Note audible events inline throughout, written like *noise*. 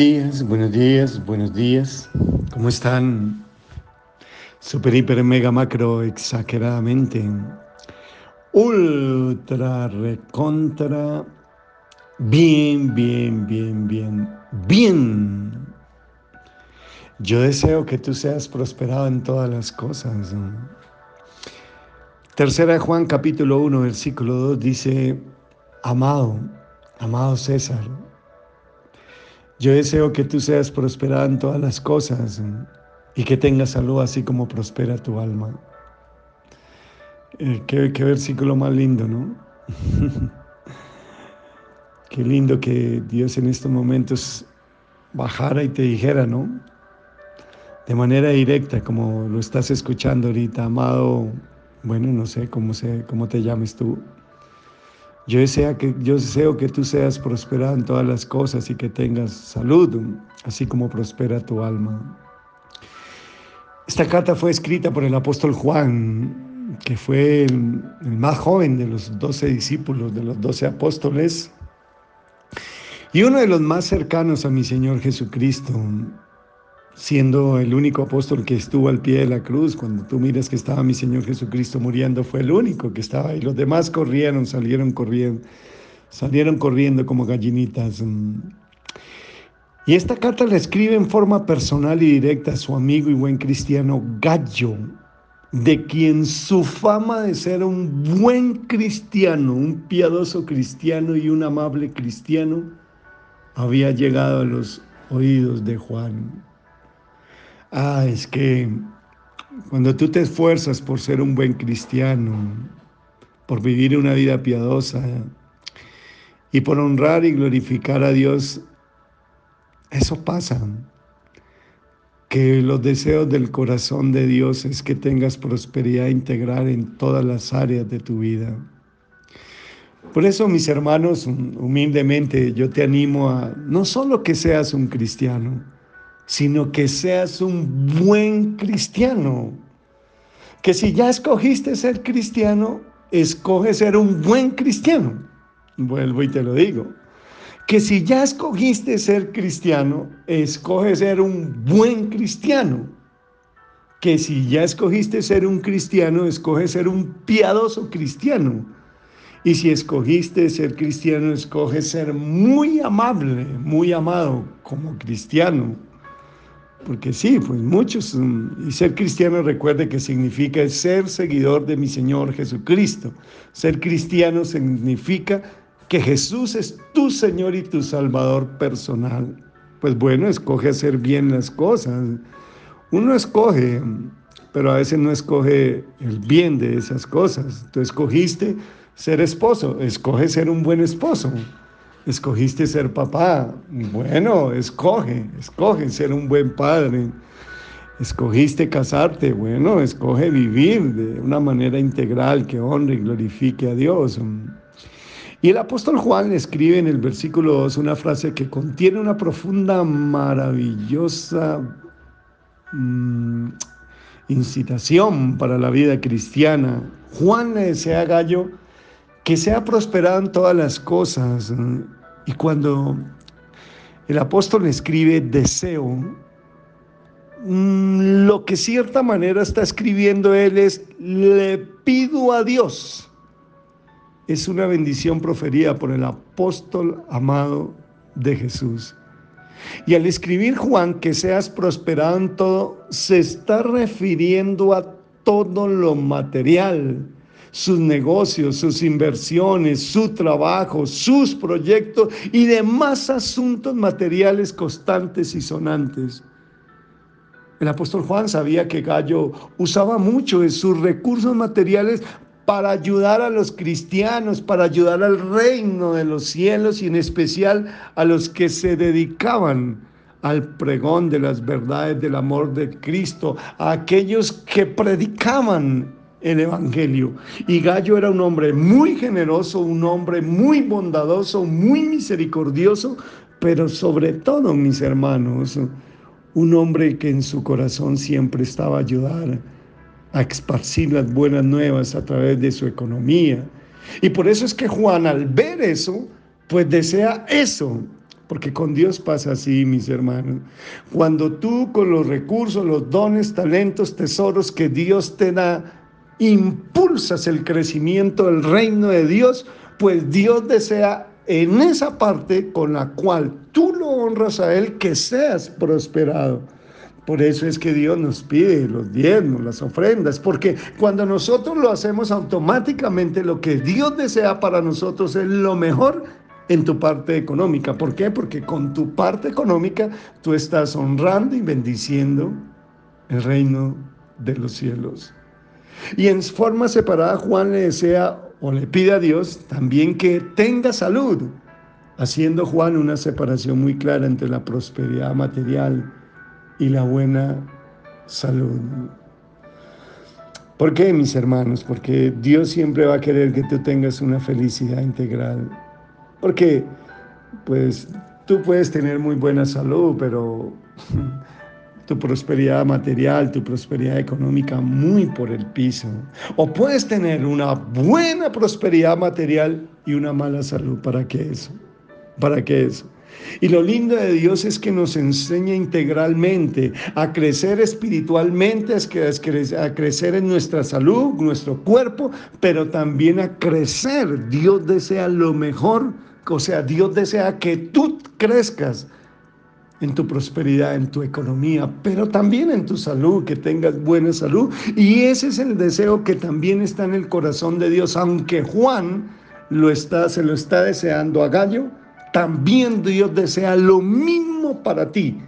días, buenos días, buenos días. ¿Cómo están? Super, hiper, mega, macro, exageradamente. Ultra, recontra. Bien, bien, bien, bien, bien. Yo deseo que tú seas prosperado en todas las cosas. Tercera de Juan capítulo 1, versículo 2 dice, amado, amado César yo deseo que tú seas prosperado en todas las cosas y que tengas salud así como prospera tu alma. Eh, qué, qué versículo más lindo, ¿no? *laughs* qué lindo que Dios en estos momentos bajara y te dijera, ¿no? De manera directa, como lo estás escuchando ahorita, amado, bueno, no sé cómo, sé, cómo te llames tú. Yo deseo, que, yo deseo que tú seas prosperado en todas las cosas y que tengas salud, así como prospera tu alma. Esta carta fue escrita por el apóstol Juan, que fue el, el más joven de los doce discípulos, de los doce apóstoles, y uno de los más cercanos a mi Señor Jesucristo siendo el único apóstol que estuvo al pie de la cruz, cuando tú miras que estaba mi Señor Jesucristo muriendo, fue el único que estaba ahí. Los demás corrieron, salieron corriendo, salieron corriendo como gallinitas. Y esta carta la escribe en forma personal y directa a su amigo y buen cristiano Gallo, de quien su fama de ser un buen cristiano, un piadoso cristiano y un amable cristiano había llegado a los oídos de Juan. Ah, es que cuando tú te esfuerzas por ser un buen cristiano, por vivir una vida piadosa y por honrar y glorificar a Dios, eso pasa. Que los deseos del corazón de Dios es que tengas prosperidad integral en todas las áreas de tu vida. Por eso, mis hermanos, humildemente yo te animo a no solo que seas un cristiano, sino que seas un buen cristiano. Que si ya escogiste ser cristiano, escoge ser un buen cristiano. Vuelvo y te lo digo. Que si ya escogiste ser cristiano, escoge ser un buen cristiano. Que si ya escogiste ser un cristiano, escoge ser un piadoso cristiano. Y si escogiste ser cristiano, escoge ser muy amable, muy amado como cristiano. Porque sí, pues muchos, mm, y ser cristiano recuerde que significa ser seguidor de mi Señor Jesucristo. Ser cristiano significa que Jesús es tu Señor y tu Salvador personal. Pues bueno, escoge hacer bien las cosas. Uno escoge, pero a veces no escoge el bien de esas cosas. Tú escogiste ser esposo, escoge ser un buen esposo. Escogiste ser papá. Bueno, escoge, escoge ser un buen padre. Escogiste casarte. Bueno, escoge vivir de una manera integral que honre y glorifique a Dios. Y el apóstol Juan escribe en el versículo 2 una frase que contiene una profunda, maravillosa mm, incitación para la vida cristiana. Juan le desea Gallo que sea prosperado en todas las cosas. Y cuando el apóstol escribe deseo, mm, lo que cierta manera está escribiendo él es, le pido a Dios. Es una bendición proferida por el apóstol amado de Jesús. Y al escribir Juan que seas prosperado en todo, se está refiriendo a todo lo material sus negocios, sus inversiones, su trabajo, sus proyectos y demás asuntos materiales constantes y sonantes. El apóstol Juan sabía que Gallo usaba mucho de sus recursos materiales para ayudar a los cristianos, para ayudar al reino de los cielos y en especial a los que se dedicaban al pregón de las verdades del amor de Cristo, a aquellos que predicaban el Evangelio. Y Gallo era un hombre muy generoso, un hombre muy bondadoso, muy misericordioso, pero sobre todo, mis hermanos, un hombre que en su corazón siempre estaba a ayudar a esparcir las buenas nuevas a través de su economía. Y por eso es que Juan al ver eso, pues desea eso, Porque con Dios pasa así, mis hermanos. Cuando tú con los recursos, los dones, talentos, tesoros que Dios te da, impulsas el crecimiento del reino de Dios, pues Dios desea en esa parte con la cual tú lo honras a Él que seas prosperado. Por eso es que Dios nos pide los diezmos, las ofrendas, porque cuando nosotros lo hacemos automáticamente, lo que Dios desea para nosotros es lo mejor en tu parte económica. ¿Por qué? Porque con tu parte económica tú estás honrando y bendiciendo el reino de los cielos. Y en forma separada Juan le desea o le pide a Dios también que tenga salud, haciendo Juan una separación muy clara entre la prosperidad material y la buena salud. ¿Por qué, mis hermanos? Porque Dios siempre va a querer que tú tengas una felicidad integral. Porque, pues, tú puedes tener muy buena salud, pero *laughs* tu prosperidad material, tu prosperidad económica muy por el piso. O puedes tener una buena prosperidad material y una mala salud. ¿Para qué eso? ¿Para qué eso? Y lo lindo de Dios es que nos enseña integralmente a crecer espiritualmente, a crecer en nuestra salud, nuestro cuerpo, pero también a crecer. Dios desea lo mejor o sea, Dios desea que tú crezcas en tu prosperidad, en tu economía, pero también en tu salud, que tengas buena salud. Y ese es el deseo que también está en el corazón de Dios, aunque Juan lo está, se lo está deseando a Gallo, también Dios desea lo mismo para ti.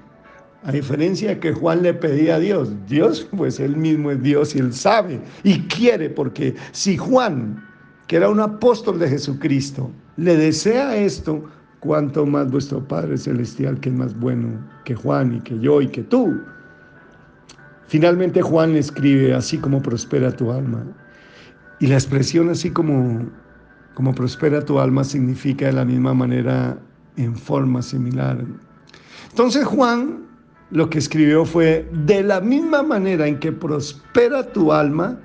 A diferencia de que Juan le pedía a Dios, Dios pues él mismo es Dios y él sabe y quiere, porque si Juan, que era un apóstol de Jesucristo, le desea esto, cuanto más vuestro Padre Celestial, que es más bueno que Juan y que yo y que tú. Finalmente Juan le escribe, así como prospera tu alma. Y la expresión así como, como prospera tu alma significa de la misma manera en forma similar. Entonces Juan lo que escribió fue, de la misma manera en que prospera tu alma,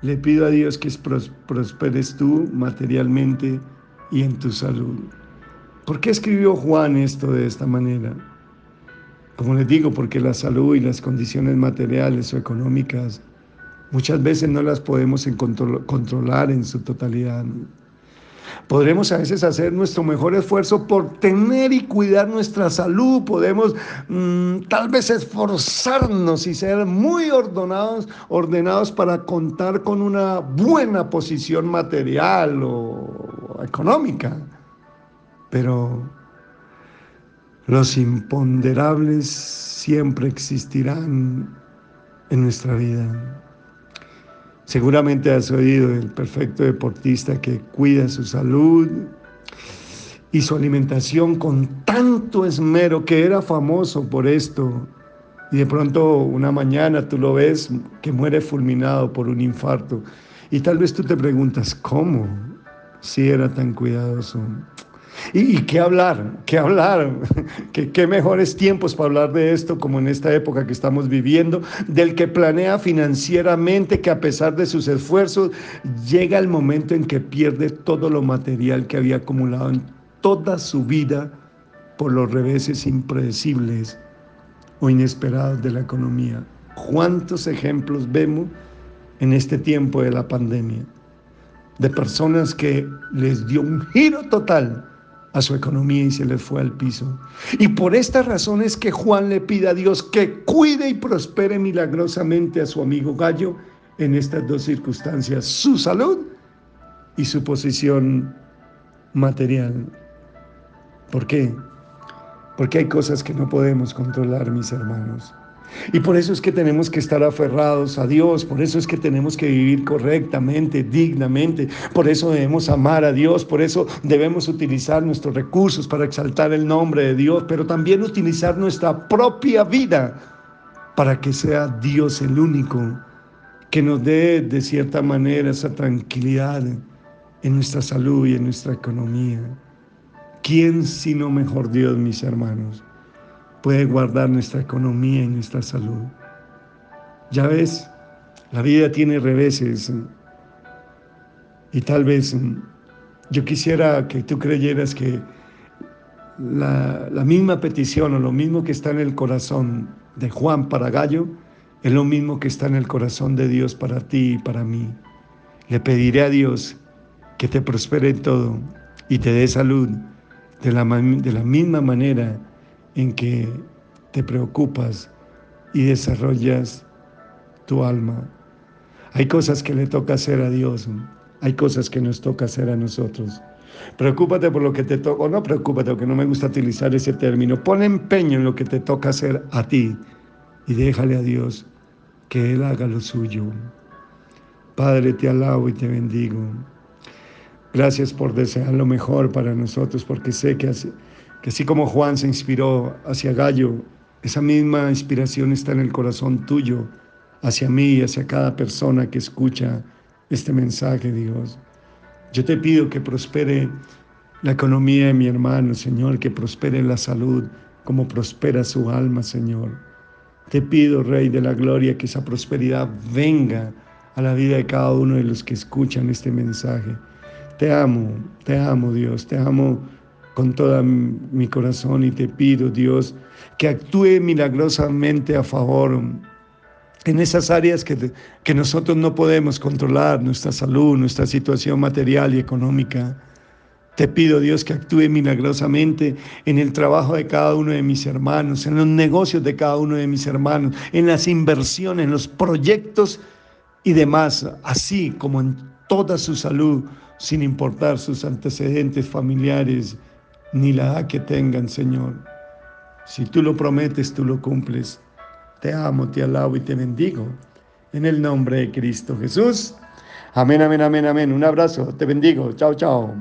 le pido a Dios que prosperes tú materialmente, y en tu salud. ¿Por qué escribió Juan esto de esta manera? Como les digo, porque la salud y las condiciones materiales o económicas muchas veces no las podemos controlar en su totalidad. Podremos a veces hacer nuestro mejor esfuerzo por tener y cuidar nuestra salud. Podemos mm, tal vez esforzarnos y ser muy ordenados, ordenados para contar con una buena posición material o económica, pero los imponderables siempre existirán en nuestra vida. Seguramente has oído del perfecto deportista que cuida su salud y su alimentación con tanto esmero que era famoso por esto. Y de pronto una mañana tú lo ves que muere fulminado por un infarto. Y tal vez tú te preguntas, ¿cómo? si era tan cuidadoso. ¿Y, qué hablar? ¿Qué hablar? *laughs* ¿Qué, ¿Qué, mejores tiempos para hablar de esto como en esta época que estamos viviendo? Del que planea financieramente que a pesar de sus esfuerzos llega el momento en que pierde todo lo material que había acumulado en toda su vida por los reveses impredecibles o inesperados de la economía. ¿Cuántos ejemplos vemos en este tiempo de la pandemia? de personas que les dio un giro total a su economía y se les fue al piso. Y por esta razón es que Juan le pide a Dios que cuide y prospere milagrosamente a su amigo Gallo en estas dos circunstancias, su salud y su posición material. ¿Por qué? Porque hay cosas que no podemos controlar, mis hermanos. Y por eso es que tenemos que estar aferrados a Dios, por eso es que tenemos que vivir correctamente, dignamente, por eso debemos amar a Dios, por eso debemos utilizar nuestros recursos para exaltar el nombre de Dios, pero también utilizar nuestra propia vida para que sea Dios el único que nos dé de cierta manera esa tranquilidad en nuestra salud y en nuestra economía. ¿Quién sino mejor Dios, mis hermanos? Puede guardar nuestra economía y nuestra salud. Ya ves, la vida tiene reveses y tal vez yo quisiera que tú creyeras que la, la, misma petición o lo mismo que está en el corazón de Juan para Gallo, es lo mismo que está en el corazón de Dios para ti y para mí. Le pediré a Dios que te prospere en todo y te dé salud de la, de la misma manera en que te preocupas y desarrollas tu alma. Hay cosas que le toca hacer a Dios, hay cosas que nos toca hacer a nosotros. Preocúpate por lo que te toca, o no preocúpate, porque no me gusta utilizar ese término. Pon empeño en lo que te toca hacer a ti y déjale a Dios que Él haga lo suyo. Padre, te alabo y te bendigo. Gracias por desear lo mejor para nosotros, porque sé que así, que así como Juan se inspiró hacia Gallo, esa misma inspiración está en el corazón tuyo, hacia mí y hacia cada persona que escucha este mensaje, Dios. Yo te pido que prospere la economía de mi hermano, Señor, que prospere la salud como prospera su alma, Señor. Te pido, Rey de la Gloria, que esa prosperidad venga a la vida de cada uno de los que escuchan este mensaje. Te amo, te amo, Dios, te amo con todo mi corazón y te pido, Dios, que actúe milagrosamente a favor en esas áreas que, que nosotros no podemos controlar, nuestra salud, nuestra situación material y económica. Te pido, Dios, que actúe milagrosamente en el trabajo de cada uno de mis hermanos, en los negocios de cada uno de mis hermanos, en las inversiones, en los proyectos y demás, así como en toda su salud, sin importar sus antecedentes familiares ni la edad que tengan, Señor. Si tú lo prometes, tú lo cumples. Te amo, te alabo y te bendigo. En el nombre de Cristo Jesús. Amén, amén, amén, amén. Un abrazo, te bendigo. Chao, chao.